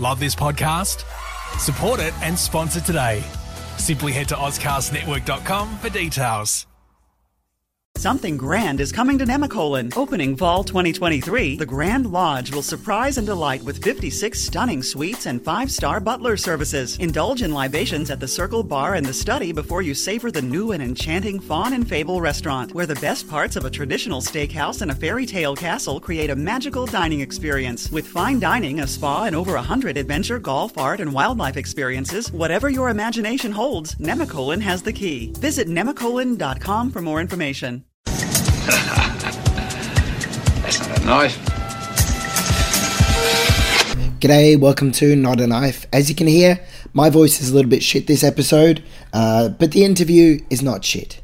Love this podcast? Support it and sponsor today. Simply head to AuscastNetwork.com for details. Something grand is coming to Nemacolin. Opening fall 2023, the Grand Lodge will surprise and delight with 56 stunning suites and five star butler services. Indulge in libations at the Circle Bar and the Study before you savor the new and enchanting Fawn and Fable restaurant, where the best parts of a traditional steakhouse and a fairy tale castle create a magical dining experience. With fine dining, a spa, and over 100 adventure, golf, art, and wildlife experiences, whatever your imagination holds, Nemacolin has the key. Visit nemacolin.com for more information. That's not a knife. G'day, welcome to Not a Knife. As you can hear, my voice is a little bit shit this episode, uh, but the interview is not shit.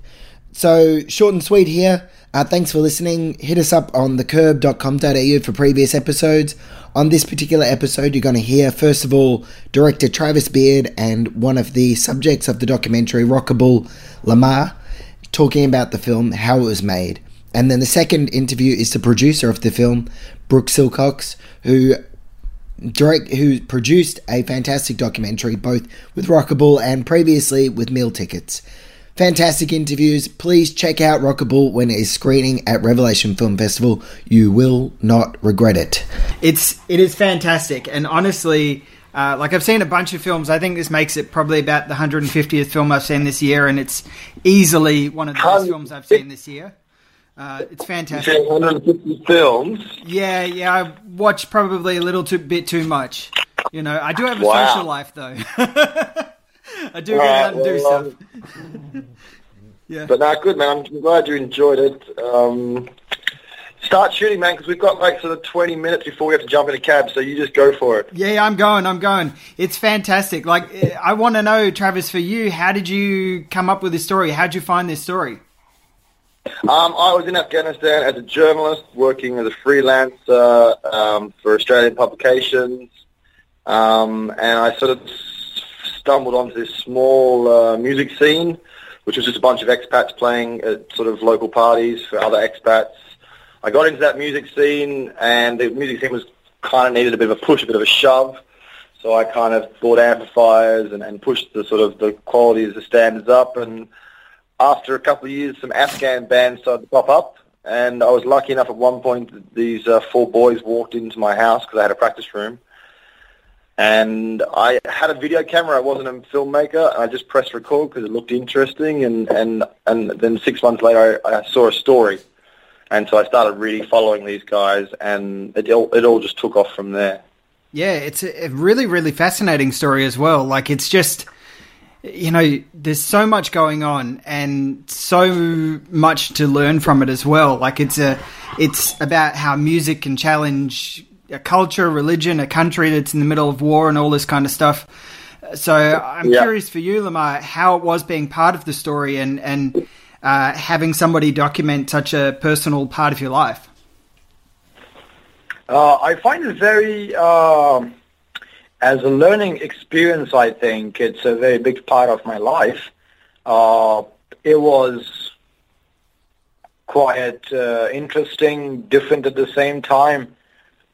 So, short and sweet here. Uh, thanks for listening. Hit us up on thecurb.com.au for previous episodes. On this particular episode, you're going to hear, first of all, director Travis Beard and one of the subjects of the documentary, RocKabul Lemar, talking about the film, how it was made. And then the second interview is the producer of the film, Brooke Silcox, who direct who produced a fantastic documentary both with RocKabul and previously with Meal Tickets. Fantastic interviews. Please check out RocKabul when it is screening at Revelation Film Festival. You will not regret it. It's it is fantastic, and honestly, uh, like I've seen a bunch of films. I think this makes it probably about the 150th film I've seen this year, and it's easily one of the best films I've seen this year. Uh, it's fantastic. 150 films. Yeah, yeah. I watch probably a little too bit too much. You know, I do have a Wow. social life though. I do go out and do well, stuff. yeah. But no, good man. I'm glad you enjoyed it. Um, start shooting, man, because we've got like sort of 20 minutes before we have to jump in a cab. So you just go for it. Yeah, yeah, I'm going. I'm going. It's fantastic. Like, eh, I want to know, Travis, for you, how did you come up with this story? How did you find this story? Um, I was in Afghanistan as a journalist, working as a freelancer um, for Australian publications, um, and I sort of stumbled onto this small uh, music scene, which was just a bunch of expats playing at sort of local parties for other expats. I got into that music scene, and the music scene was kind of needed a bit of a push, a bit of a shove. So I kind of bought amplifiers and, and pushed the sort of the quality of the standards up, and after a couple of years, some Afghan bands started to pop up, and I was lucky enough at one point that these uh, four boys walked into my house because I had a practice room, and I had a video camera. I wasn't a filmmaker. I just pressed record because it looked interesting, and and and then six months later, I, I saw a story, and so I started really following these guys, and it all, it all just took off from there. Yeah, it's a really, really fascinating story as well. Like, it's just, you know, there's so much going on and so much to learn from it as well. Like, it's a, it's about how music can challenge a culture, religion, a country that's in the middle of war and all this kind of stuff. So I'm Yeah. curious for you, Lemar, how it was being part of the story and and uh, having somebody document such a personal part of your life. Uh, I find it very, um as a learning experience, I think it's a very big part of my life. Uh, it was quite uh, interesting, different at the same time.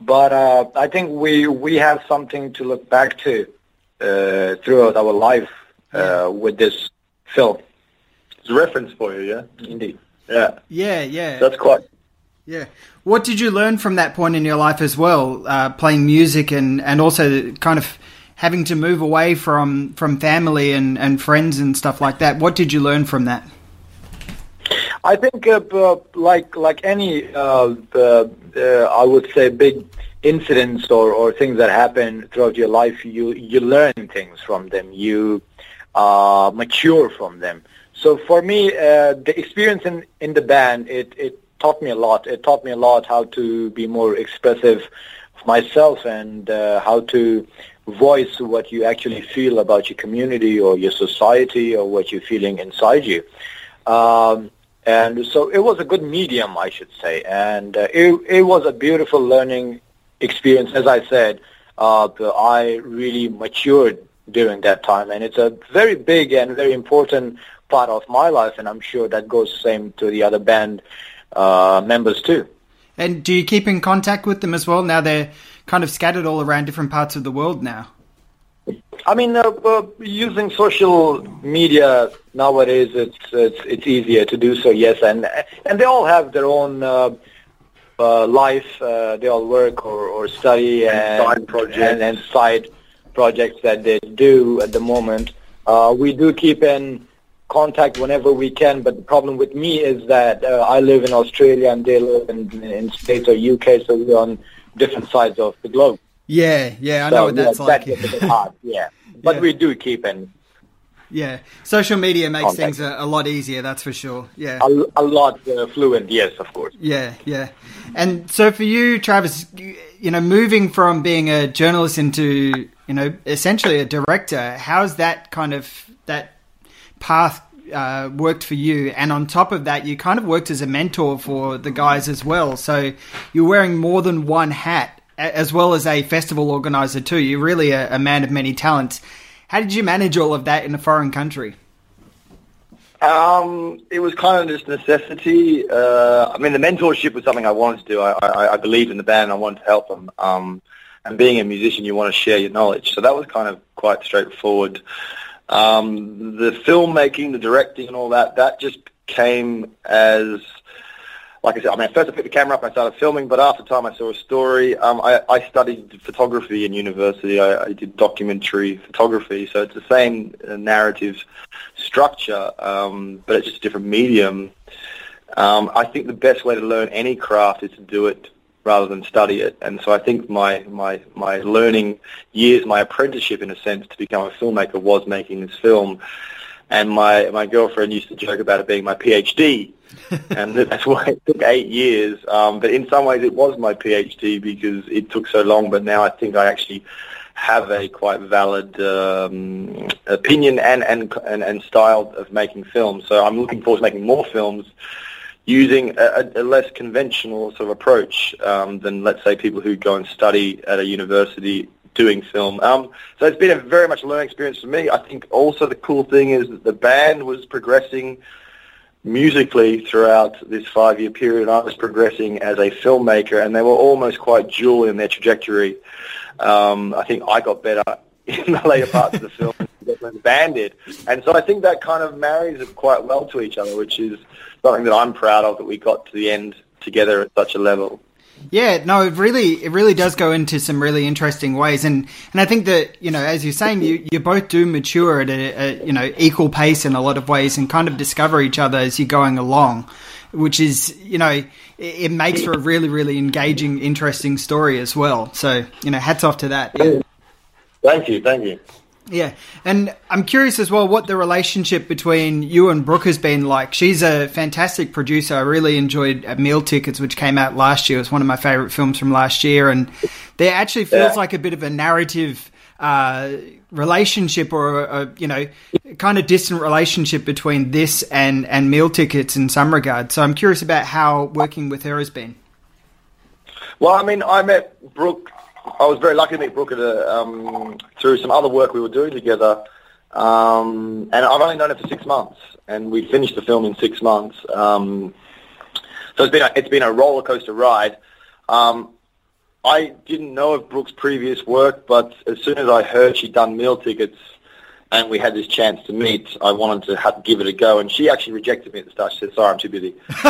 But uh, I think we, we have something to look back to uh, throughout our life uh, with this film. It's a reference for you, yeah, Indeed. yeah. Yeah, yeah. That's quite Yeah. What did you learn from that point in your life as well, uh, playing music and, and also kind of having to move away from, from family and, and friends and stuff like that? What did you learn from that? I think, uh, like like any, uh, uh, I would say, big incidents or, or things that happen throughout your life, you you learn things from them. You uh, mature from them. So for me, the experience in, in the band, it, it taught me a lot. It taught me a lot how to be more expressive of myself and uh, how to voice what you actually feel about your community or your society or what you're feeling inside you. Um, and so it was a good medium, I should say. And uh, it, it was a beautiful learning experience. As I said, uh, I really matured during that time. And it's a very big and very important part of my life. And I'm sure that goes the same to the other band uh, members too. And do you keep in contact with them as well? Now they're kind of scattered all around different parts of the world now. I mean, uh, uh, using social media nowadays, it's, it's it's easier to do so. Yes, and and they all have their own uh, uh, life. Uh, they all work or, or study and, side projects. and, and side projects that they do at the moment. Uh, we do keep in contact whenever we can, but the problem with me is that uh, I live in Australia and they live in, in States or UK, so we're on different sides of the globe. Yeah, yeah, I So, know what that's yeah, like. That's a bit hard, yeah. But Yeah. we do keep in yeah, social media makes Contact. things a, a lot easier. That's for sure. Yeah. a, a lot uh, fluent, yes, of course. Yeah, yeah. And so for you, Travis, you, you know, moving from being a journalist into, you know, essentially a director, how's that kind of that path uh, worked for you? And on top of that, you kind of worked as a mentor for the guys as well. So you're wearing more than one hat, as well as a festival organizer too. You're really a, a man of many talents. How did you manage all of that in a foreign country? Um, it was kind of just necessity. Uh, I mean, the mentorship was something I wanted to do. I, I, I believed in the band. I wanted to help them. Um, and being a musician, you want to share your knowledge. So that was kind of quite straightforward. Um, the filmmaking, the directing, and all that, that just came as, like I said, I mean, first I picked the camera up and I started filming, but after time I saw a story. Um, I, I studied photography in university. I, I did documentary photography, so it's the same uh, narrative structure, um, but it's just a different medium. Um, I think the best way to learn any craft is to do it rather than study it. And so I think my, my, my learning years, my apprenticeship in a sense to become a filmmaker was making this film. And my, my girlfriend used to joke about it being my PhD. and that's why it took eight years. Um, but in some ways it was my PhD because it took so long. But now I think I actually have a quite valid um, opinion and, and, and, and style of making films. So I'm looking forward to making more films using a, a less conventional sort of approach um, than, let's say, people who go and study at a university doing film. Um, so it's been a very much a learning experience for me. I think also the cool thing is that the band was progressing musically throughout this five-year period. I was progressing as a filmmaker, and they were almost quite dual in their trajectory. Um, I think I got better in the later parts of the film than the band did, and so I think that kind of marries it quite well to each other, which is something that I'm proud of that we got to the end together at such a level. Yeah, no, it really, it really does go into some really interesting ways, and and I think that you know, as you're saying, you you both do mature at a, a you know equal pace in a lot of ways, and kind of discover each other as you're going along, which is you know, it, it makes for a really, really engaging, interesting story as well. So you know, hats off to that. Thank you, thank you. Yeah, and I'm curious as well what the relationship between you and Brooke has been like. She's a fantastic producer. I really enjoyed uh, Meal Tickets, which came out last year. It was one of my favorite films from last year, and there actually feels Yeah. like a bit of a narrative uh, relationship, or a, a you know, kind of distant relationship between this and and Meal Tickets in some regard. So I'm curious about how working with her has been. Well, I mean, I met Brooke. I was very lucky to meet Brooke um, through some other work we were doing together. Um, and I've only known her for six months, and we finished the film in six months. Um, so it's been a, it's been a roller coaster ride. Um, I didn't know of Brooke's previous work, but as soon as I heard she'd done meal tickets and we had this chance to meet, I wanted to have, give it a go. And she actually rejected me at the start. She said, "Sorry, I'm too busy."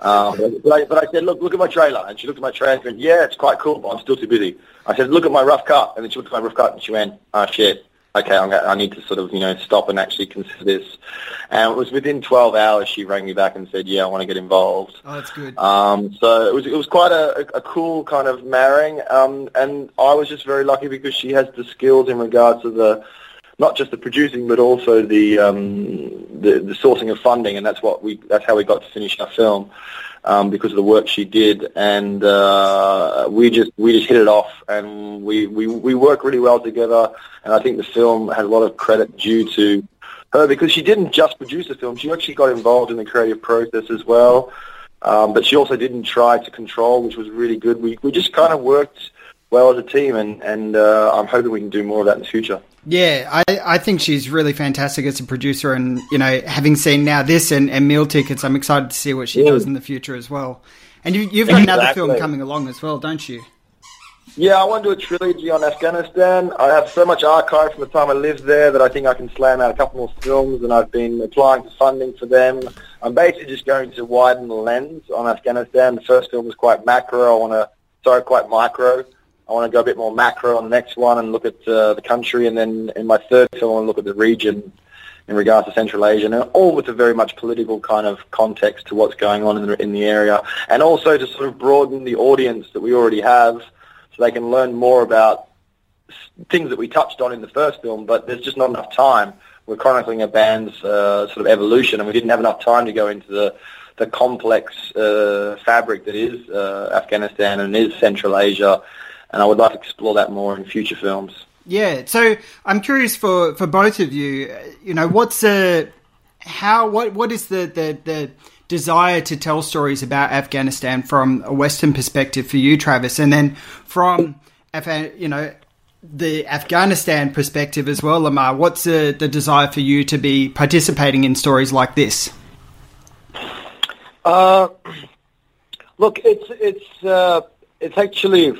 um, but, I, but I said, "Look, look at my trailer." And she looked at my trailer and went, "Yeah, it's quite cool, but I'm still too busy." I said, "Look at my rough cut." And then she looked at my rough cut and she went, "Oh shit." Okay, I'm gonna, I need to sort of, you know, stop and actually consider this. And it was within 12 hours she rang me back and said, yeah, I want to get involved. Oh, that's good. Um, so it was it was quite a, a cool kind of marrying, um, and I was just very lucky because she has the skills in regards to the not just the producing but also the um, the, the sourcing of funding, and that's what we that's how we got to finish our film um, because of the work she did, and uh, we just we just hit it off, and we, we we work really well together, and I think the film has a lot of credit due to her because she didn't just produce the film; she actually got involved in the creative process as well. Um, but she also didn't try to control, which was really good. We we just kind of worked well as a team, and and uh, I'm hoping we can do more of that in the future. Yeah, I, I think she's really fantastic as a producer, and you know, having seen now this and, and meal tickets, I'm excited to see what she Yeah. does in the future as well. And you, you've got another film coming along as well, don't you? Yeah, I want to do a trilogy on Afghanistan. I have so much archive from the time I lived there that I think I can slam out a couple more films, and I've been applying for funding for them. I'm basically just going to widen the lens on Afghanistan. The first film was quite macro. I want to, sorry, quite micro. I want to go a bit more macro on the next one and look at uh, the country, and then in my third film, I want to look at the region in regards to Central Asia, and all with a very much political kind of context to what's going on in the, in the area, and also to sort of broaden the audience that we already have so they can learn more about things that we touched on in the first film, but there's just not enough time. We're chronicling a band's uh, sort of evolution, and we didn't have enough time to go into the the complex uh, fabric that is uh, Afghanistan and is Central Asia, and I would like to explore that more in future films. Yeah, so I'm curious for, for both of you. You know, what's a how what what is the, the the desire to tell stories about Afghanistan from a Western perspective for you, Travis, and then from you know the Afghanistan perspective as well, Lemar. What's the, the desire for you to be participating in stories like this? Uh, look, it's it's uh, it's actually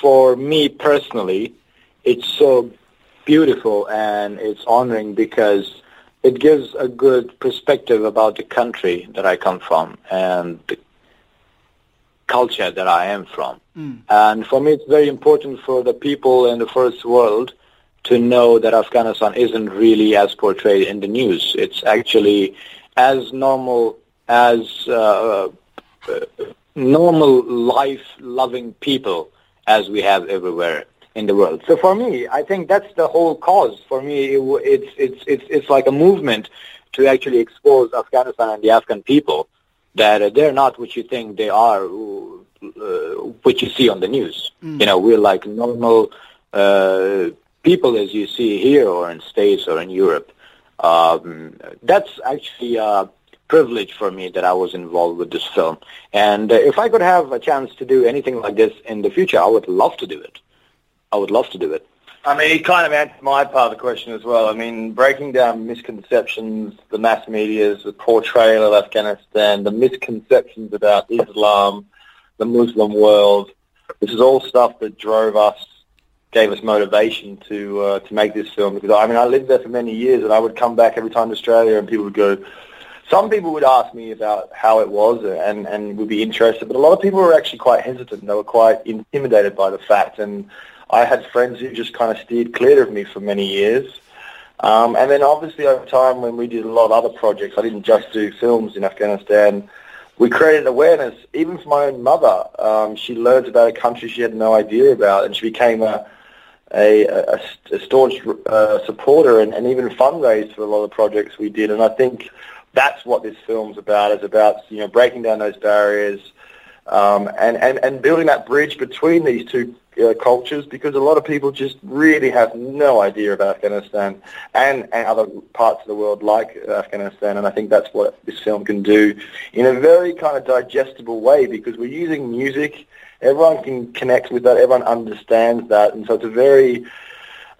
for me personally, it's so beautiful and it's honoring because it gives a good perspective about the country that I come from and the culture that I am from. Mm. And for me, it's very important for the people in the first world to know that Afghanistan isn't really as portrayed in the news. It's actually as normal as uh, uh, normal life-loving people as we have everywhere in the world. So for me, I think that's the whole cause. For me, it, it's it's it's it's like a movement to actually expose Afghanistan and the Afghan people that uh, they're not what you think they are, uh, what you see on the news. Mm. You know, we're like normal uh, people as you see here or in States or in Europe. Um, that's actually a privilege for me that I was involved with this film. And uh, if I could have a chance to do anything like this in the future, I would love to do it. I would love to do it. I mean, he kind of answered my part of the question as well. I mean, breaking down misconceptions, the mass media's the portrayal of Afghanistan, the misconceptions about Islam, the Muslim world. This is all stuff that drove us, gave us motivation to uh, to make this film. Because I mean, I lived there for many years, and I would come back every time to Australia, and people would go. Some people would ask me about how it was and, and would be interested, but a lot of people were actually quite hesitant. They were quite intimidated by the fact, and I had friends who just kind of steered clear of me for many years. Um, and then obviously over time when we did a lot of other projects, I didn't just do films in Afghanistan. We created awareness, even for my own mother. Um, she learned about a country she had no idea about, and she became a, a, a, a staunch uh, supporter and, and even fundraised for a lot of projects we did. And I think that's what this film's about. It's about you know breaking down those barriers um, and, and, and building that bridge between these two uh, cultures because a lot of people just really have no idea about Afghanistan and, and other parts of the world like Afghanistan. And I think that's what this film can do in a very kind of digestible way because we're using music. Everyone can connect with that. Everyone understands that. And so it's a very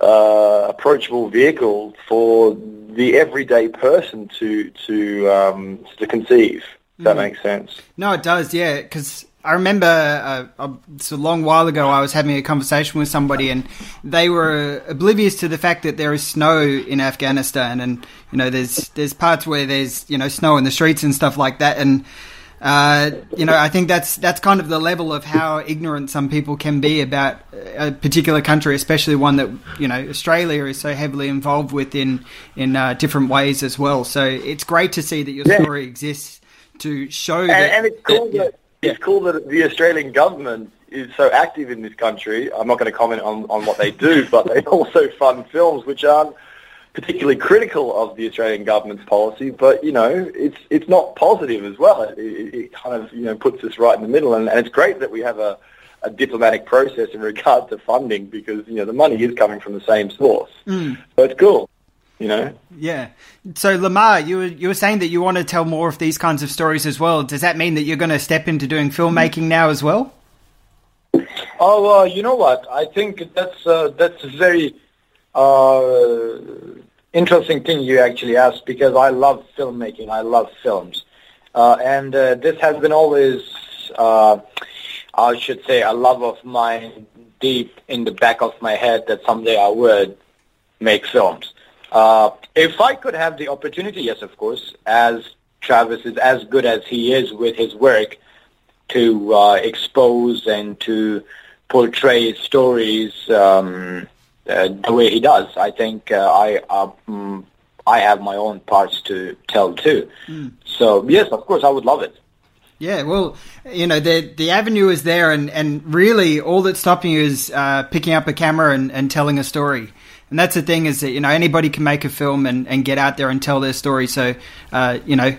uh, approachable vehicle for the everyday person to, to, um, to conceive. Does that mm. make sense? No, it does, yeah, because I remember uh, uh, it's a long while ago. I was having a conversation with somebody, and they were oblivious to the fact that there is snow in Afghanistan, and you know, there's there's parts where there's you know snow in the streets and stuff like that, and uh, you know, I think that's that's kind of the level of how ignorant some people can be about a particular country, especially one that you know Australia is so heavily involved with in in uh, different ways as well. So it's great to see that your yeah. story exists to show and, that. And it's cool that it's cool that the Australian government is so active in this country. I'm not going to comment on, on what they do, but they also fund films which aren't particularly critical of the Australian government's policy, but you know, it's it's not positive as well. It, it, it kind of you know puts us right in the middle, and, and it's great that we have a, a diplomatic process in regard to funding because you know the money is coming from the same source. Mm. So it's cool you know. Yeah. So Lemar, you were you were saying that you want to tell more of these kinds of stories as well. Does that mean that you're going to step into doing filmmaking now as well? Oh, uh, you know what? I think that's uh, that's very uh, interesting thing you actually asked because I love filmmaking. I love films, uh, and uh, this has been always, uh, I should say, a love of mine deep in the back of my head that someday I would make films. Uh, if I could have the opportunity, yes, of course, as Travis is as good as he is with his work to uh, expose and to portray stories um, uh, the way he does. I think uh, I um, I have my own parts to tell too. Mm. So yes, of course, I would love it. Yeah, well, you know, the the avenue is there, and, and really all that's stopping you is uh, picking up a camera and, and telling a story. And that's the thing is that, you know, anybody can make a film and, and get out there and tell their story. So, uh, you know,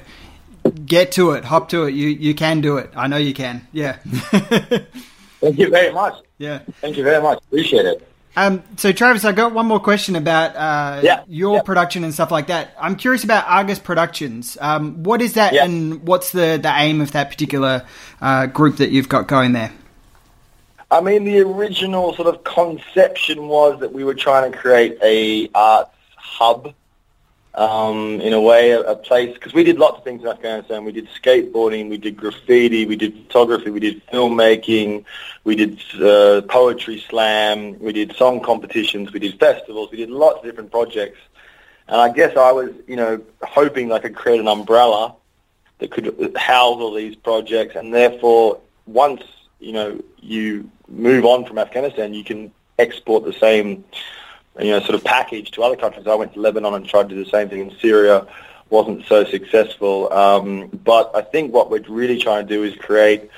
get to it, hop to it. You you can do it. I know you can. Yeah. Thank you very much. Yeah. Thank you very much. Appreciate it. Um, so Travis, I got one more question about uh, yeah. your yeah. production and stuff like that. I'm curious about Argus Productions. Um, what is that, yeah. and what's the, the aim of that particular uh, group that you've got going there? I mean, the original sort of conception was that we were trying to create a arts hub um, in a way, a, a place, because we did lots of things in Afghanistan. We did skateboarding, we did graffiti, we did photography, we did filmmaking, we did uh, poetry slam, we did song competitions, we did festivals, we did lots of different projects. And I guess I was, you know, hoping I could create an umbrella that could house all these projects, and therefore, once you know you move on from Afghanistan, you can export the same you know, sort of package to other countries. I went to Lebanon and tried to do the same thing in Syria, wasn't so successful. Um, but I think what we're really trying to do is create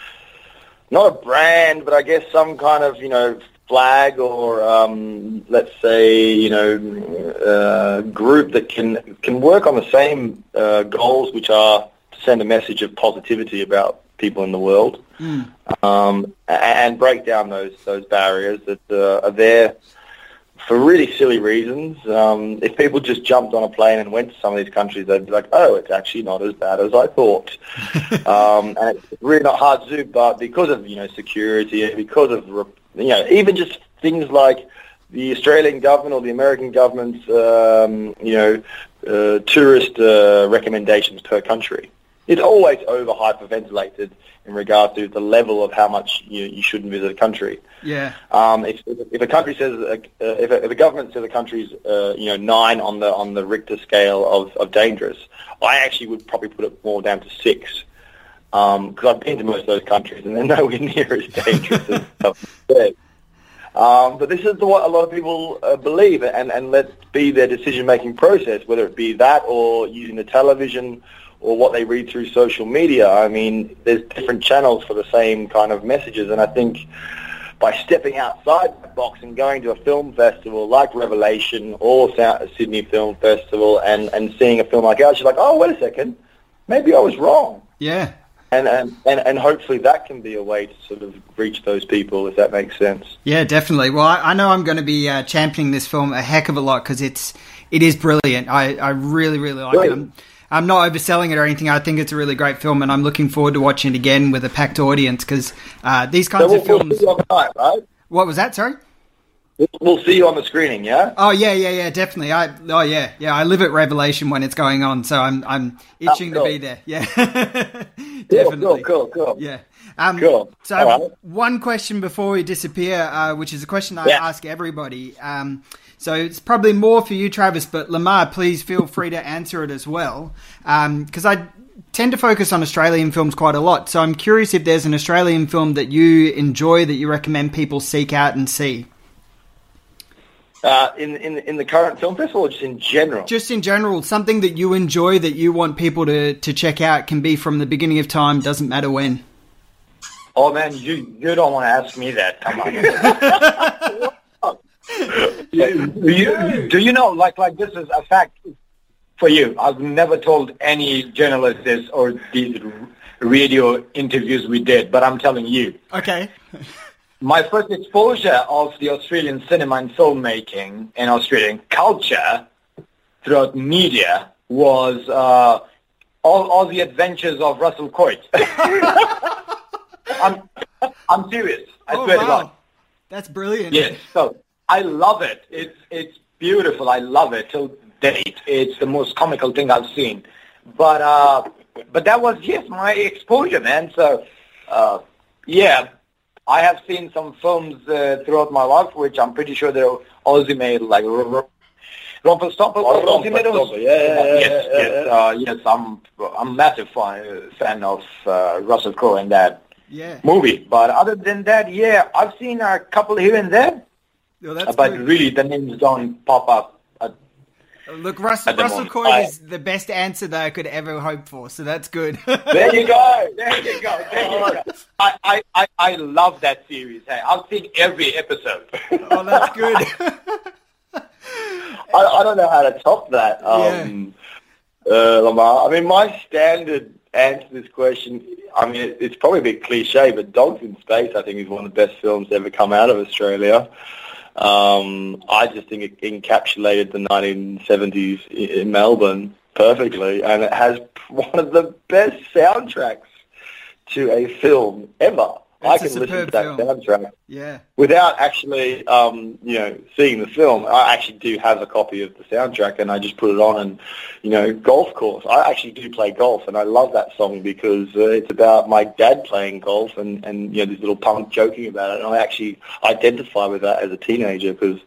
not a brand, but I guess some kind of, you know, flag or um, let's say, you know, uh, group that can can work on the same uh, goals, which are to send a message of positivity about people in the world, mm. um, and break down those those barriers that uh, are there for really silly reasons. Um, if people just jumped on a plane and went to some of these countries, they'd be like, "Oh, it's actually not as bad as I thought." um, and it's really not hard to do, but because of you know security, because of you know even just things like the Australian government or the American government's um, you know uh, tourist uh, recommendations per country, it's always over hyperventilated in regard to the level of how much you, you shouldn't visit a country. Yeah. Um, if, if a country says, uh, if, a, if a government says a country's, uh, you know, nine on the on the Richter scale of, of dangerous, I actually would probably put it more down to six. Because um, I've been to most of those countries and they're nowhere near as dangerous as stuff um, but this is what a lot of people uh, believe, and, and let be their decision-making process, whether it be that or using the television or what they read through social media. I mean, there's different channels for the same kind of messages, and I think by stepping outside the box and going to a film festival like Revelation or South Sydney Film Festival and, and seeing a film like ours, you're like, oh, wait a second, maybe I was wrong. Yeah. And, and, and, and hopefully that can be a way to sort of reach those people, if that makes sense. Yeah, definitely. Well, I, I know I'm going to be uh, championing this film a heck of a lot because it's it is brilliant. I, I really, really like it. I'm, I'm not overselling it or anything. I think it's a really great film, and I'm looking forward to watching it again with a packed audience because uh, these kinds so we'll, of films. We'll night, right? What was that? Sorry. We'll see you on the screening, yeah. Oh yeah, yeah, yeah, definitely. I oh yeah, yeah. I live at Revelation when it's going on, so I'm I'm itching oh, cool. to be there. Yeah, definitely. Cool, cool, cool. Yeah. Um, cool. So right. one question before we disappear, uh, which is a question I yeah. ask everybody. Um, so it's probably more for you, Travis, but Lemar, please feel free to answer it as well. Because um, I tend to focus on Australian films quite a lot. So I'm curious if there's an Australian film that you enjoy that you recommend people seek out and see. Uh, in, in in the current film festival, or just in general? Just in general, something that you enjoy that you want people to, to check out can be from the beginning of time, doesn't matter when. Oh man, you you don't want to ask me that. You, do you know, like, like this is a fact for you. I've never told any journalist this or these radio interviews we did, but I'm telling you. Okay. My first exposure of the Australian cinema and filmmaking and Australian culture throughout media was uh, all, all the adventures of Russell Coight. I'm, I'm serious. I oh, swear wow. to God. That's brilliant. Yes. So I love it. It's it's beautiful. I love it till date. It's the most comical thing I've seen. But uh, but that was yes my exposure, man. So uh, yeah, I have seen some films uh, throughout my life, which I'm pretty sure they're Aussie made, like R- R- Rumpelstiltskin. Oh, Aussie made? Rumpelstiltskin, yeah, yeah, yeah, yes, yeah, yes, Uh, yes. I'm I'm massive fan, fan of uh, Russell Crowe in that Yeah. movie. But other than that, yeah, I've seen a couple here and there, Well, that's but good. really the names don't pop up. Uh, Look, Russell, At Russell I- is the best answer that I could ever hope for, so that's good. There you go. There you go. There you go. I, I, I, I love that series. Hey, I've seen every episode. oh, that's good. I, I don't know how to top that, um, uh, Lemar. I mean, my standard answer to this question, I mean, it, it's probably a bit cliche, but Dogs in Space, I think, is one of the best films ever come out of Australia. Um, I just think it encapsulated the 1970s in Melbourne perfectly, and it has one of the best soundtracks to a film ever. I can listen to that film. soundtrack yeah. without actually, um, you know, seeing the film, I actually do have a copy of the soundtrack, and I just put it on. And you know, golf course. I actually do play golf, and I love that song because uh, it's about my dad playing golf, and and you know, this little punk joking about it. And I actually identify with that as a teenager because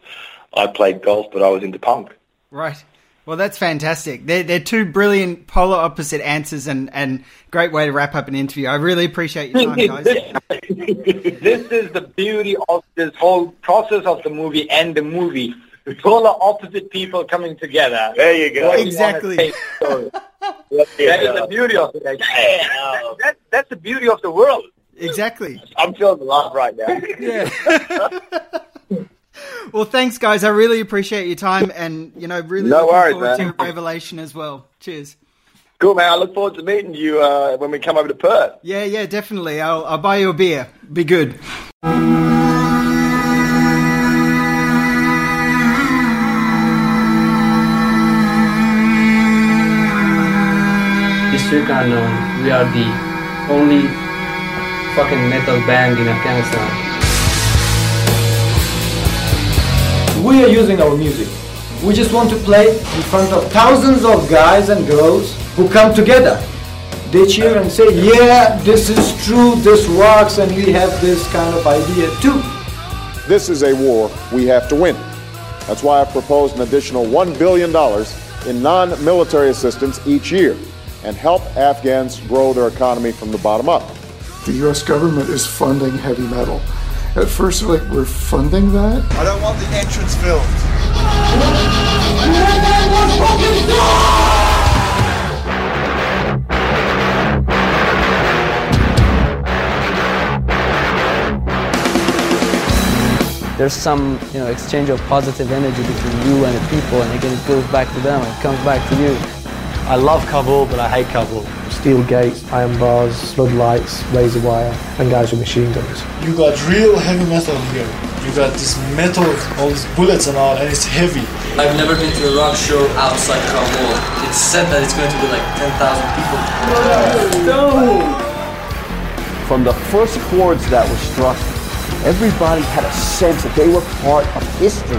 I played golf, but I was into punk. Right. Well, that's fantastic. They're, they're two brilliant polar opposite answers and, and great way to wrap up an interview. I really appreciate your time, guys. this is the beauty of this whole process of the movie and the movie. Polar opposite people coming together. There you go. What you Exactly. take story. Yeah. That is the beauty of it. Like, yeah, that, that's the beauty of the world. Exactly. I'm feeling the love right now. Yeah. well, thanks, guys. I really appreciate your time and, you know, really No looking worries, forward man. to Revelation as well. Cheers. Cool, man. I look forward to meeting you uh, when we come over to Perth. Yeah, yeah, definitely. I'll, I'll buy you a beer. Be good. District Unknown, we are the only fucking metal band in Afghanistan. We are using our music. We just want to play in front of thousands of guys and girls who come together. They cheer and say, yeah, this is true, this works, and we have this kind of idea too. This is a war we have to win. That's why I've proposed an additional $1 billion in non military assistance each year and help Afghans grow their economy from the bottom up. the U.S. government is funding heavy metal. At first, we're like, we're funding that? I don't want the entrance filmed. There's some, you know, exchange of positive energy between you and the people, and again, it goes back to them and it comes back to you. I love Kabul, but I hate Kabul. Steel gates, iron bars, floodlights, razor wire, and guys with machine guns. You got real heavy metal here. You got this metal, all these bullets and all, and it's heavy. I've never been to a rock show outside Kabul. It's said that it's going to be like 10,000 people. From the first chords that were struck, everybody had a sense that they were part of history.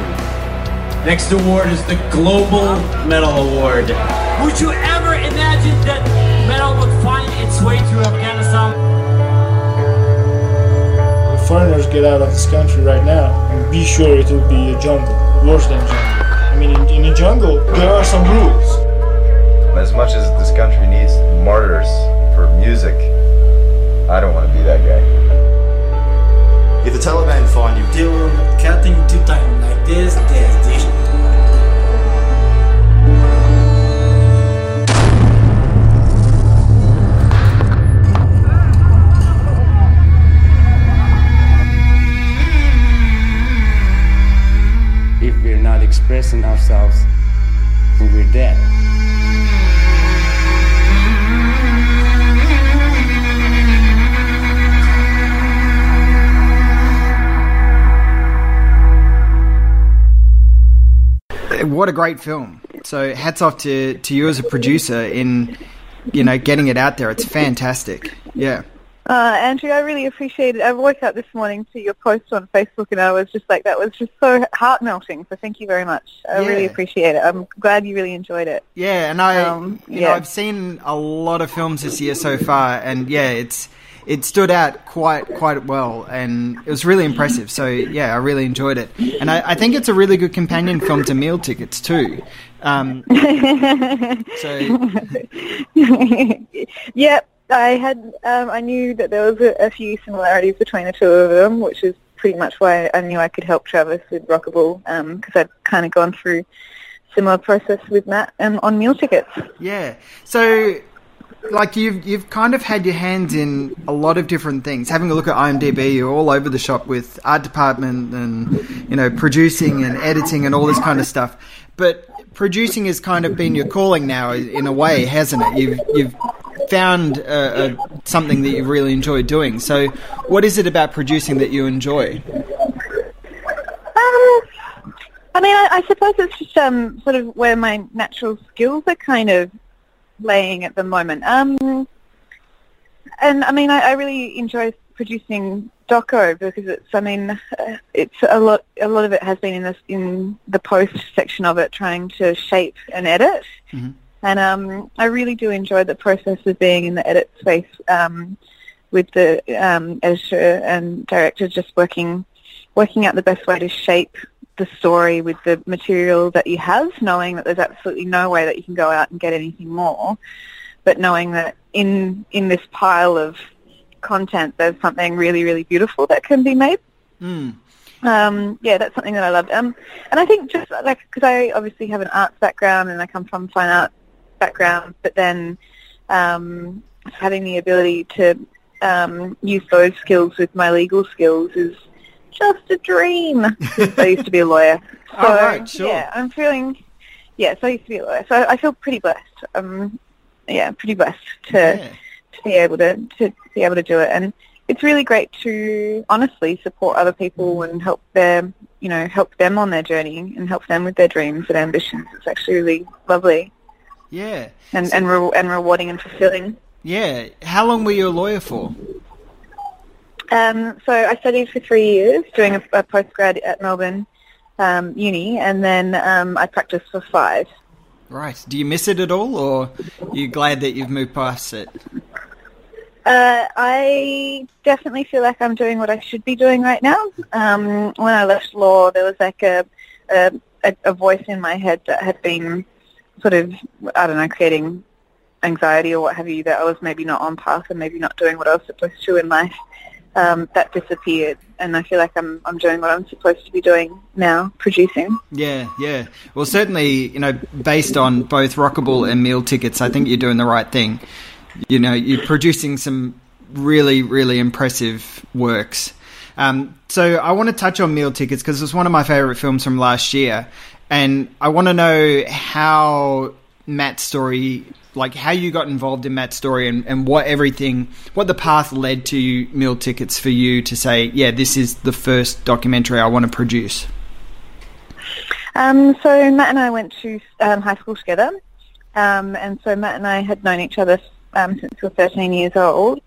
Next award is the Global Metal Award. Would you ever imagine that metal would find its way to Afghanistan? If foreigners get out of this country right now, and be sure it will be a jungle, worse than jungle. I mean, in, in a jungle, there are some rules. As much as this country needs martyrs for music, I don't want to be that guy. If the Taliban find you, they will cutting two times like this, this, this. Expressing ourselves, we're dead. What a great film. So hats off to, to you as a producer in, you know, getting it out there. It's fantastic. Yeah. Uh, Andrew, I really appreciate it. I woke up this morning to your post on Facebook and I was just like, that was just so heart melting. So thank you very much. I really appreciate it. I'm glad you really enjoyed it. Yeah, and I, Um, you know, yeah. I've seen a lot of films this year so far, and yeah, it's it stood out quite quite well, and it was really impressive. So yeah, I really enjoyed it, and I, I think it's a really good companion film to Meal Tickets too. Um, so yep, I had um, I knew that there was a, a few similarities between the two of them, which is pretty much why I knew I could help Travis with RocKabul because I'd kind of gone through similar process with Matt um, on meal tickets. Yeah. So, like you've you've kind of had your hands in a lot of different things. Having a look at IMDb, you're all over the shop with art department and you know producing and editing and all this kind of stuff. But producing has kind of been your calling now, in a way, hasn't it? You've you've found uh, uh, something that you really enjoy doing. So, what is it about producing that you enjoy? Um, I mean, I, I suppose it's just um, sort of where my natural skills are kind of laying at the moment. Um, and I mean, I, I really enjoy producing doco because it's. I mean, uh, it's a lot. A lot of it has been in this in the post section of it, trying to shape and edit. Mm-hmm. And um, I really do enjoy the process of being in the edit space um, with the um, editor and director, just working working out the best way to shape the story with the material that you have, knowing that there's absolutely no way that you can go out and get anything more, but knowing that in in this pile of content, there's something really, really beautiful that can be made. Mm. Um, yeah, that's something that I loved. Um, and I think just like because I obviously have an arts background and I come from fine art background, but then um, having the ability to um, use those skills with my legal skills is just a dream. I used to be a lawyer. So, All right, sure. Yeah, I'm feeling. Yeah, so I used to be a lawyer, so I feel pretty blessed. Um, yeah, pretty blessed to to be able to to be able to do it, and it's really great to honestly support other people and help them, you know, help them on their journey and help them with their dreams and ambitions. It's actually really lovely Yeah. and and, re- and rewarding and fulfilling. Yeah. How long were you a lawyer for? Um, so I studied for three years, doing a, a postgrad at Melbourne um, Uni, and then um, I practiced for five. Right. Do you miss it at all, or are you glad that you've moved past it? Uh, I definitely feel like I'm doing what I should be doing right now. Um, when I left law, there was like a a a voice in my head that had been sort of I don't know creating anxiety or what have you that I was maybe not on path and maybe not doing what I was supposed to in life. Um, that disappeared, and I feel like I'm I'm doing what I'm supposed to be doing now, producing. Yeah, yeah. Well, certainly, you know, based on both RocKabul and Meal Tickets, I think you're doing the right thing. You know, you're producing some really, really impressive works. Um, so I want to touch on Meal Tickets because it's one of my favorite films from last year, and I want to know how Matt's story, like how you got involved in Matt's story, and, and what everything, what the path led to Meal Tickets for you to say, yeah, this is the first documentary I want to produce. Um, so Matt and I went to um, high school together, um, and so Matt and I had known each other um, since we were 13 years old,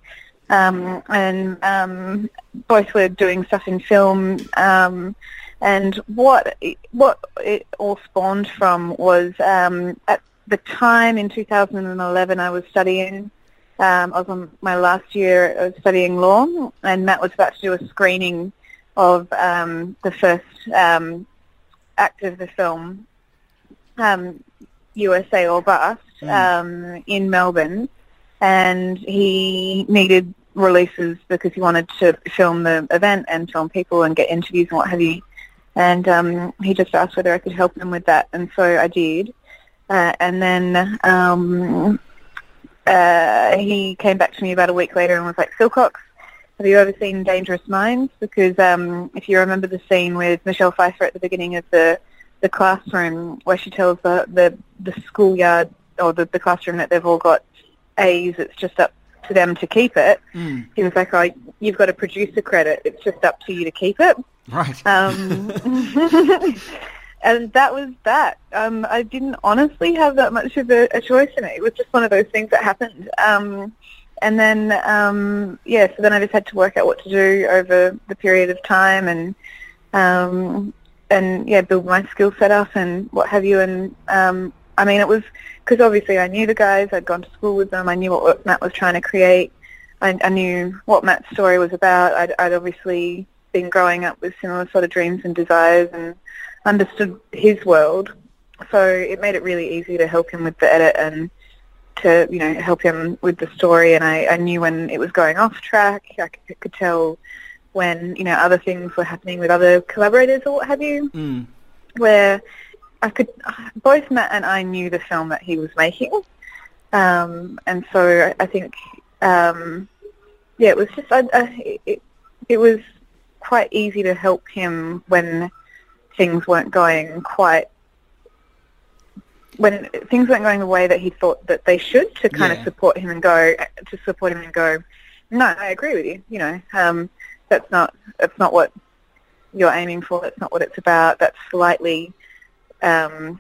um, and um, both were doing stuff in film. Um, and what it, what it all spawned from was um, at the time in 2011, I was studying. Um, I was on my last year of studying law, and Matt was about to do a screening of um, the first um, act of the film, um, USA or Bust, um, in Melbourne, and he needed releases because he wanted to film the event and film people and get interviews and what have you. And um, he just asked whether I could help him with that, and so I did. Uh, and then um, uh, he came back to me about a week later and was like, Silcox, have you ever seen Dangerous Minds? Because um, if you remember the scene with Michelle Pfeiffer at the beginning of the the classroom where she tells the the, the schoolyard or the, the classroom that they've all got A's, it's just up to them to keep it. Mm. He was like, oh, you've got a producer credit. It's just up to you to keep it. Right. Um, and that was that. Um, I didn't honestly have that much of a, a choice in it. It was just one of those things that happened. Um, and then, um, yeah, so then I just had to work out what to do over the period of time and, um, and yeah, build my skill set up and what have you. And um, I mean, it was because obviously I knew the guys. I'd gone to school with them. I knew what Matt was trying to create. I, I knew what Matt's story was about. I'd, I'd obviously been growing up with similar sort of dreams and desires and understood his world. So it made it really easy to help him with the edit and to, you know, help him with the story. And I, I knew when it was going off track. I could, could tell when, you know, other things were happening with other collaborators or what have you, Mm. where I could, both Matt and I knew the film that he was making. Um, and so I, think, um, yeah, it was just, I, I, it, it was quite easy to help him when things weren't going quite when things weren't going the way that he thought that they should to kind Yeah. of support him and go to support him and go no I agree with you you know um, that's not that's not what you're aiming for that's not what it's about that's slightly um,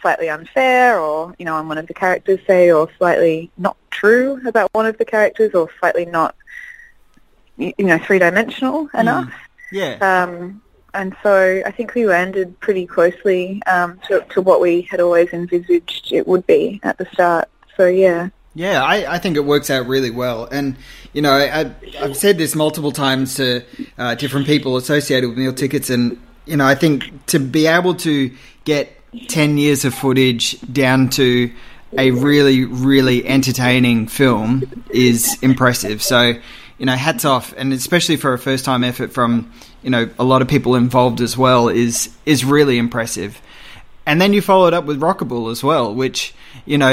slightly unfair or you know on one of the characters say or slightly not true about one of the characters or slightly not you know three dimensional enough Yeah. um, and so I think we landed pretty closely um, to, to what we had always envisaged it would be at the start. So yeah. Yeah, I, I think it works out really well. And, you know, I, I've said this multiple times to uh, different people associated with meal tickets. And, you know, I think to be able to get 10 years of footage down to a really, really entertaining film is impressive. So, you know, hats off. And especially for a first time effort from, you know, a lot of people involved as well is, is really impressive. And then you followed up with RocKabul as well, which, you know,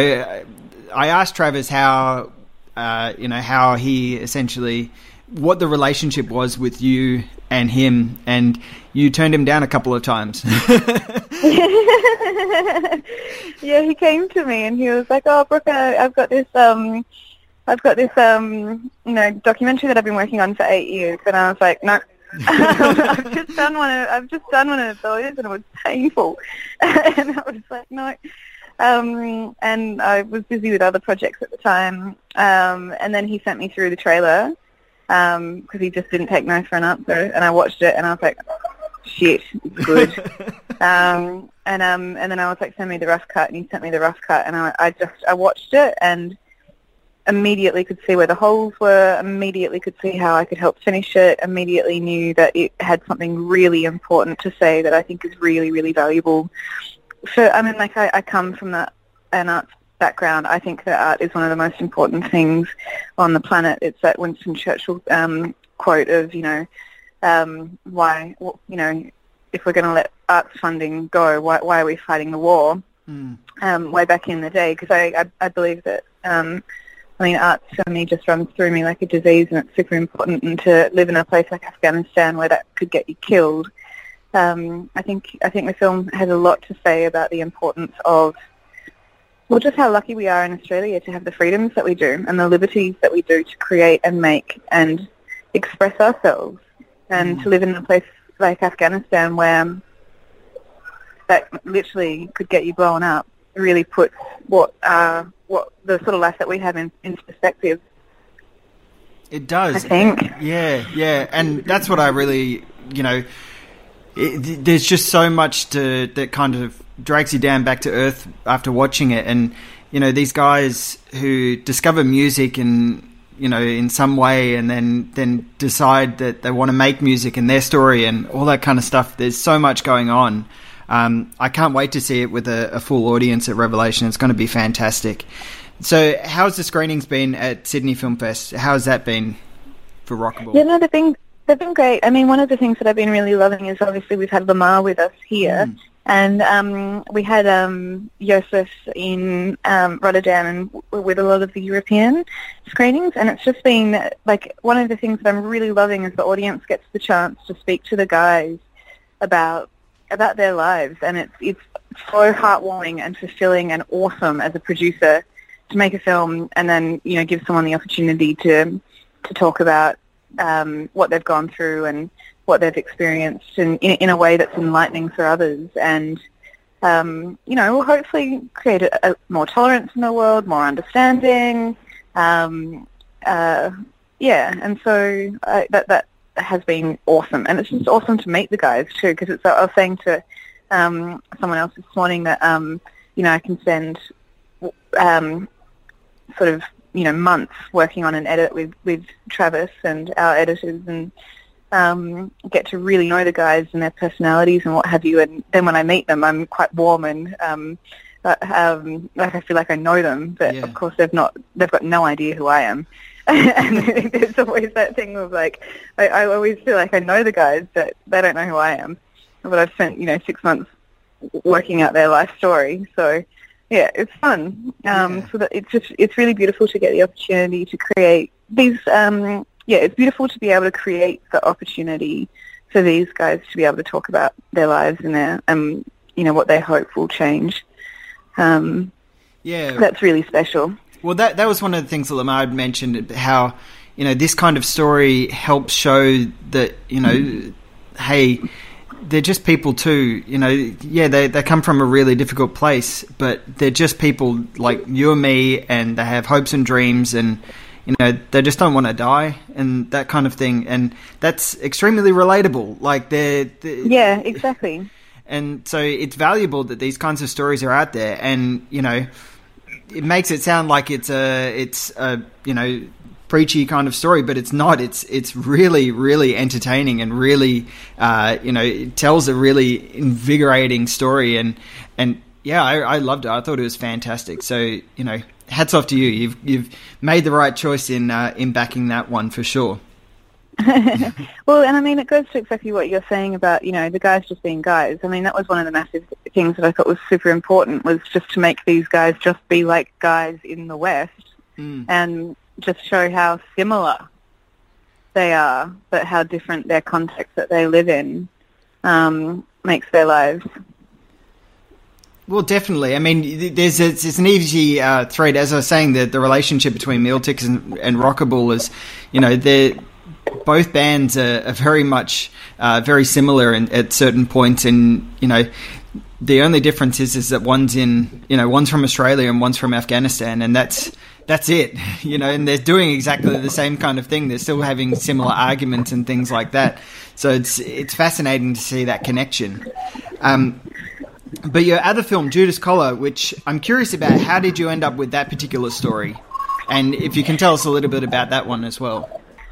I asked Travis how, uh, you know, how he essentially, what the relationship was with you and him, and you turned him down a couple of times. yeah, he came to me and he was like, "Oh, Brooke, I've got this, um, I've got this, um, you know, documentary that I've been working on for eight years," and I was like, "No." I've just done one. Of, I've just done one of those, and it was painful. and I was like, no. Um, and I was busy with other projects at the time. Um, and then he sent me through the trailer because he just didn't take no for an answer. And I watched it, and I was like, shit, it's good. um, and um, and then I was like, send me the rough cut, and he sent me the rough cut, and I, I just I watched it and immediately could see where the holes were, immediately could see how I could help finish it, immediately knew that it had something really important to say that I think is really, really valuable. So, I mean, like, I, I come from that, an arts background. I think that art is one of the most important things on the planet. It's that Winston Churchill um, quote of, you know, um, why, you know, if we're going to let arts funding go, why, why are we fighting the war? um, way back in the day because I, I, I believe that um, I mean arts for me just runs through me like a disease and it's super important and to live in a place like Afghanistan where that could get you killed. Um, I think I think the film has a lot to say about the importance of well just how lucky we are in Australia to have the freedoms that we do and the liberties that we do to create and make and express ourselves and to live in a place like Afghanistan where that literally could get you blown up really puts what uh, what the sort of life that we have in, into perspective. It does. I think. Yeah, yeah, and that's what I really, you know, it, there's just so much to that kind of drags you down back to earth after watching it, and you know these guys who discover music and you know in some way, and then then decide that they want to make music and their story and all that kind of stuff. There's so much going on. Um, I can't wait to see it with a, a full audience at Revelation. It's going to be fantastic. So, how's the screenings been at Sydney Film Fest? How's that been for RocKabul? Yeah, no, they've been they've been great. I mean, one of the things that I've been really loving is obviously we've had Lemar with us here, and um, we had um, Josef in um, Rotterdam and w- with a lot of the European screenings, and it's just been like one of the things that I'm really loving is the audience gets the chance to speak to the guys about about their lives, and it's it's so heartwarming and fulfilling and awesome as a producer to make a film and then you know give someone the opportunity to to talk about um, what they've gone through and what they've experienced in, in, in a way that's enlightening for others and um, you know will hopefully create a, a more tolerance in the world, more understanding. Um, uh, yeah, and so uh, that that has been awesome, and it's just awesome to meet the guys too. Because it's I was saying to um, someone else this morning that um, you know I can send um, sort of you know months working on an edit with with Travis and our editors and um, get to really know the guys and their personalities and what have you. And then when I meet them, I'm quite warm and um, um, like I feel like I know them, but of course they've not. They've got no idea who I am. and there's always that thing of like, I, I always feel like I know the guys, but they don't know who I am. But I've spent you know six months working out their life story, so yeah, it's fun. Um, So that it's just it's really beautiful to get the opportunity to create these. Um, yeah, it's beautiful to be able to create the opportunity for these guys to be able to talk about their lives and their um, you know what they hope will change. Um, Yeah. that's really special. Well, that that was one of the things that Lemar had mentioned how you know this kind of story helps show that you know, hey, they're just people too. You know, yeah, they they come from a really difficult place, but they're just people like you and me, and they have hopes and dreams, and you know, they just don't want to die, and that kind of thing, and that's extremely relatable. Like they're, they're Yeah, exactly. and so it's valuable that these kinds of stories are out there and you know it makes it sound like it's a it's a you know preachy kind of story but it's not. It's it's really really entertaining and really uh, you know it tells a really invigorating story. And and yeah I, I loved it. I thought it was fantastic. So you know hats off to you. You've you've made the right choice in uh, in backing that one for sure. Well, and I mean, it goes to exactly what you're saying about, you know, the guys just being guys. I mean, that was one of the massive things that I thought was super important was just to make these guys just be like guys in the West. And just show how similar they are, but how different their context that they live in um, makes their lives. Well, definitely. I mean, there's a, it's an easy uh, thread. As I was saying, the the relationship between Mealtix and, and RocKabul is, you know, they're both bands are, are very much uh, very similar in, at certain points, and you know, the only difference is is that one's in, you know, one's from Australia and one's from Afghanistan, and that's that's it. You know, and they're doing exactly the same kind of thing. They're still having similar arguments and things like that. So it's it's fascinating to see that connection. Um, but your other film, Judas Collar, which I'm curious about, how did you end up with that particular story? And if you can tell us a little bit about that one as well.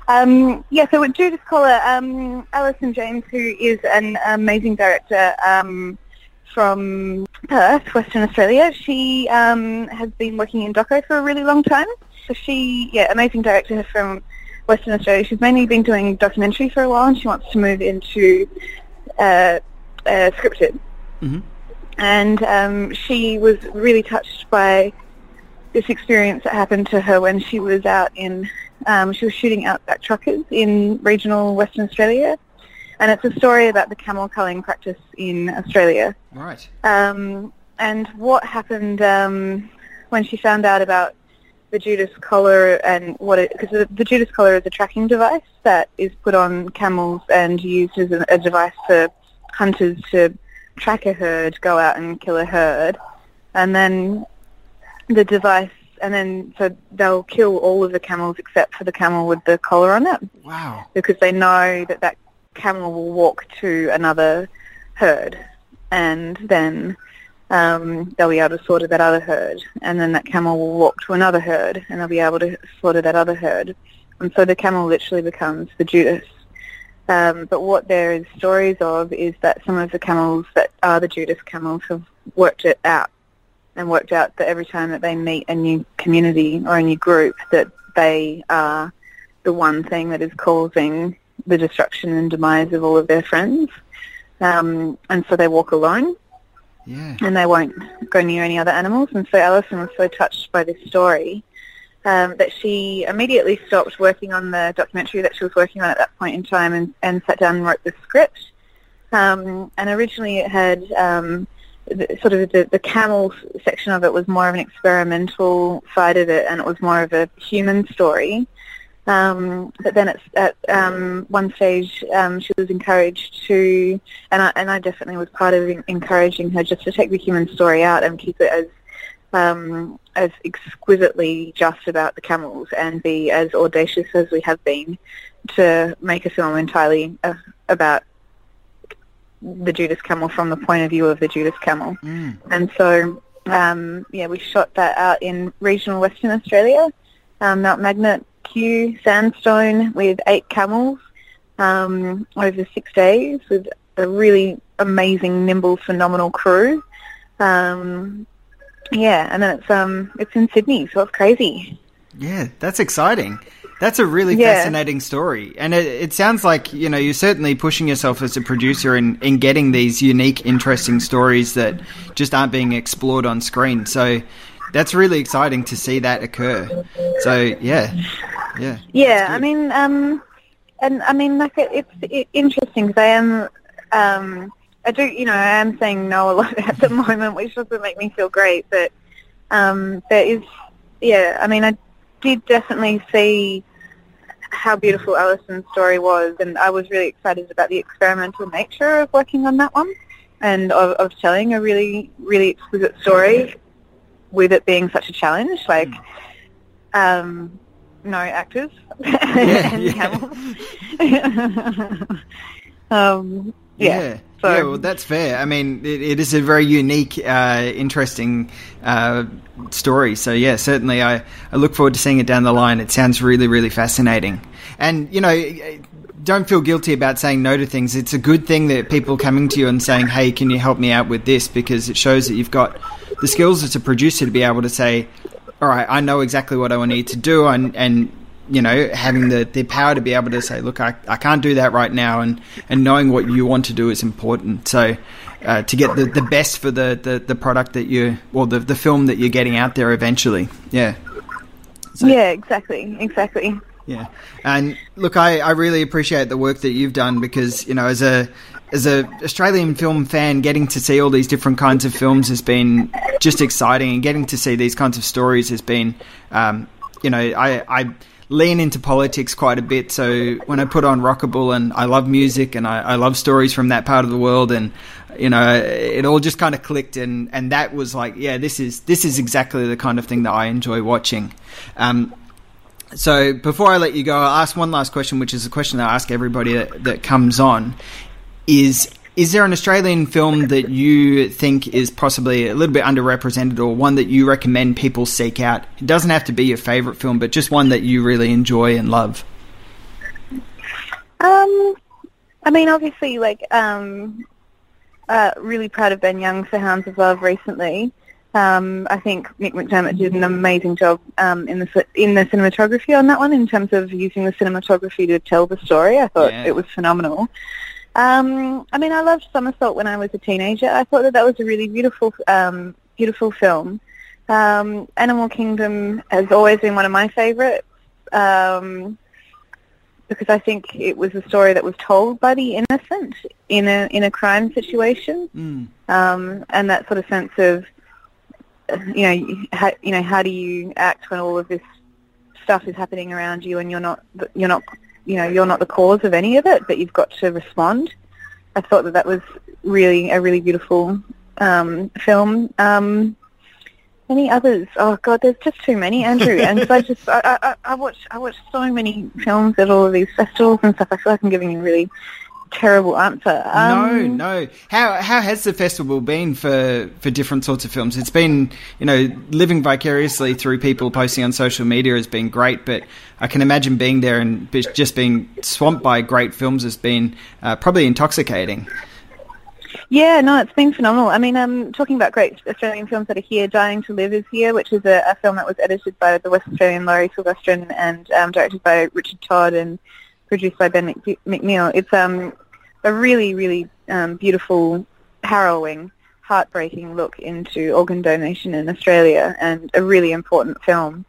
Um, yeah, so with Judas Collar, um, Alison James, who is an amazing director um, from Perth, Western Australia, she um, has been working in doco for a really long time. So she, yeah, amazing director from Western Australia. She's mainly been doing documentary for a while, and she wants to move into uh, uh, scripted. Mm-hmm. And um, she was really touched by this experience that happened to her when she was out in, um, she was shooting outback truckers in regional Western Australia. And it's a story about the camel culling practice in Australia. Right. Um, and what happened um, when she found out about the Judas collar and what it, because the, the Judas collar is a tracking device that is put on camels and used as a, a device for hunters to track a herd, go out and kill a herd, and then the device, and then so they'll kill all of the camels except for the camel with the collar on it Wow. because they know that that camel will walk to another herd, and then um, they'll be able to slaughter that other herd, and then that camel will walk to another herd, and they'll be able to slaughter that other herd, and so the camel literally becomes the Judas. Um, but what there is stories of is that some of the camels that are the Judas camels have worked it out and worked out that every time that they meet a new community or a new group that they are the one thing that is causing the destruction and demise of all of their friends. Um, and so they walk alone Yeah. and they won't go near any other animals. And so Alison was so touched by this story um, that she immediately stopped working on the documentary that she was working on at that point in time and, and sat down and wrote the script. Um, and originally it had um, the, sort of the, the camel section of it was more of an experimental side of it and it was more of a human story. Um, but then it's at um, one stage um, she was encouraged to, and I, and I definitely was part of en- encouraging her just to take the human story out and keep it as um, as exquisitely just about the camels and be as audacious as we have been to make a film entirely uh, about the Judas camel from the point of view of the Judas camel. And so, um, yeah, we shot that out in regional Western Australia. um, Mount Magnet Cue Sandstone with eight camels um, over six days with a really amazing, nimble, phenomenal crew. Um, yeah, and then it's um it's in Sydney, so it's crazy. Yeah, that's exciting. That's a really Yeah. fascinating story, and it, it sounds like you know you're certainly pushing yourself as a producer in in getting these unique, interesting stories that just aren't being explored on screen. So that's really exciting to see that occur. So yeah, yeah, Yeah, I mean, um, and I mean, like it, it's it, interesting because I am, um, I do, you know, I am saying no a lot at the moment, which doesn't make me feel great. But um, there is, yeah, I mean, I did definitely see how beautiful Alison's story was, and I was really excited about the experimental nature of working on that one, and of, of telling a really, really exquisite story with it being such a challenge, like. Um, no actors and camels. um, yeah. Yeah. So- yeah, well, that's fair. I mean, it, it is a very unique, uh, interesting uh, story. So, yeah, certainly I, I look forward to seeing it down the line. It sounds really, really fascinating. And, you know, don't feel guilty about saying no to things. It's a good thing that people coming to you and saying, hey, can you help me out with this? Because it shows that you've got the skills as a producer to be able to say, all right, I know exactly what I need to do. And, and you know, having the, the power to be able to say, look, I, I can't do that right now, and, and knowing what you want to do is important. So, uh, to get the, the best for the, the, the product that you, or the, the film that you're getting out there eventually. Yeah. yeah, exactly, exactly. Yeah, and look, I, I really appreciate the work that you've done because you know, as a as a Australian film fan, getting to see all these different kinds of films has been just exciting, and getting to see these kinds of stories has been, um, you know, I I lean into politics quite a bit. So when I put on RocKabul, and I love music, and I, I love stories from that part of the world, and you know, it all just kind of clicked, and and that was like, yeah, this is this is exactly the kind of thing that I enjoy watching. Um, so before I let you go, I'll ask one last question, which is a question that I ask everybody that, that comes on: is is there an Australian film that you think is possibly a little bit underrepresented, or one that you recommend people seek out? It doesn't have to be your favorite film, but just one that you really enjoy and love. Um, I mean, obviously, like, um, uh, really proud of Ben Young for Hounds of Love recently. Um, I think Mick McDermott did an amazing job um, in the in the cinematography on that one in terms of using the cinematography to tell the story. I thought Yeah. it was phenomenal. Um, I mean, I loved Somersault when I was a teenager. I thought that that was a really beautiful, um, beautiful film. Um, Animal Kingdom has always been one of my favorites um, because I think it was a story that was told by the innocent in a in a crime situation Mm. um, and that sort of sense of you know how, you know how do you act when all of this stuff is happening around you and you're not you're not you know you're not the cause of any of it but you've got to respond. I thought that that was really a really beautiful um, film. Um, any others? Oh god there's just too many Andrew. And I just I, I, I watch I watch so many films at all of these festivals and stuff. I feel like I'm giving you really terrible answer um, no, no. How how has the festival been for for different sorts of films? It's been you know living vicariously through people posting on social media has been great, but I can imagine being there and just being swamped by great films has been uh, probably intoxicating. Yeah, no, it's been phenomenal. I mean, um, talking about great Australian films that are here, Dying to Live is here, which is a, a film that was edited by the West Australian Lawrie Silvestrin and um, directed by Richard Todd and produced by Ben Mc- McNeil. It's um, a really, really um, beautiful, harrowing, heartbreaking look into organ donation in Australia and a really important film.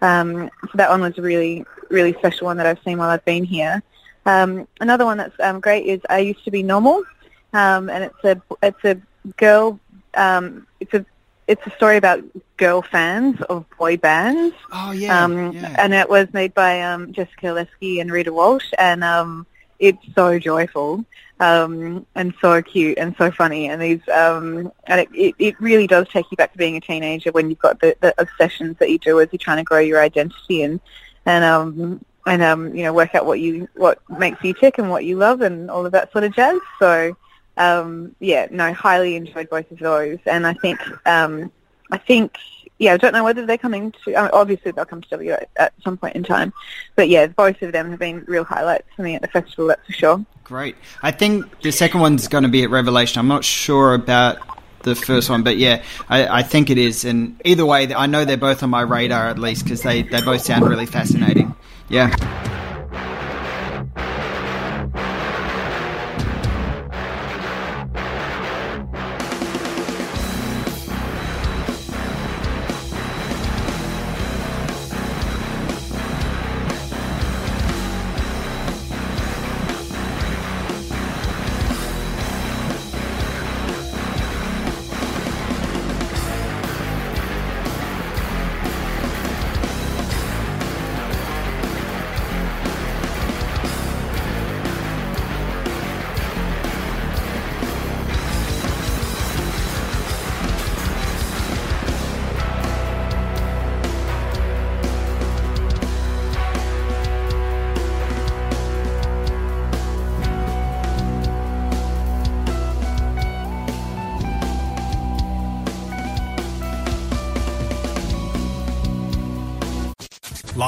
Um, so that one was a really, really special one that I've seen while I've been here. Um, another one that's um, great is I Used to Be Normal, um, and it's a it's a girl. Um, it's a it's a story about girl fans of boy bands. Oh yeah, um, and it was made by um, Jessica Leski and Rita Walsh, and um, it's so joyful um, and so cute and so funny. And these um, and it, it, it really does take you back to being a teenager when you've got the, the obsessions that you do as you're trying to grow your identity and and um, and um, you know work out what you what makes you tick and what you love and all of that sort of jazz. So um, yeah, no, highly enjoyed both of those, and I think um, I think yeah, I don't know whether they're coming to. Uh, obviously, they'll come to W at, at some point in time. But yeah, both of them have been real highlights for me at the festival. That's for sure. Great. I think the second one's going to be at Revelation. I'm not sure about the first one, but yeah, I, I think it is. And either way, I know they're both on my radar at least because they, they both sound really fascinating. Yeah.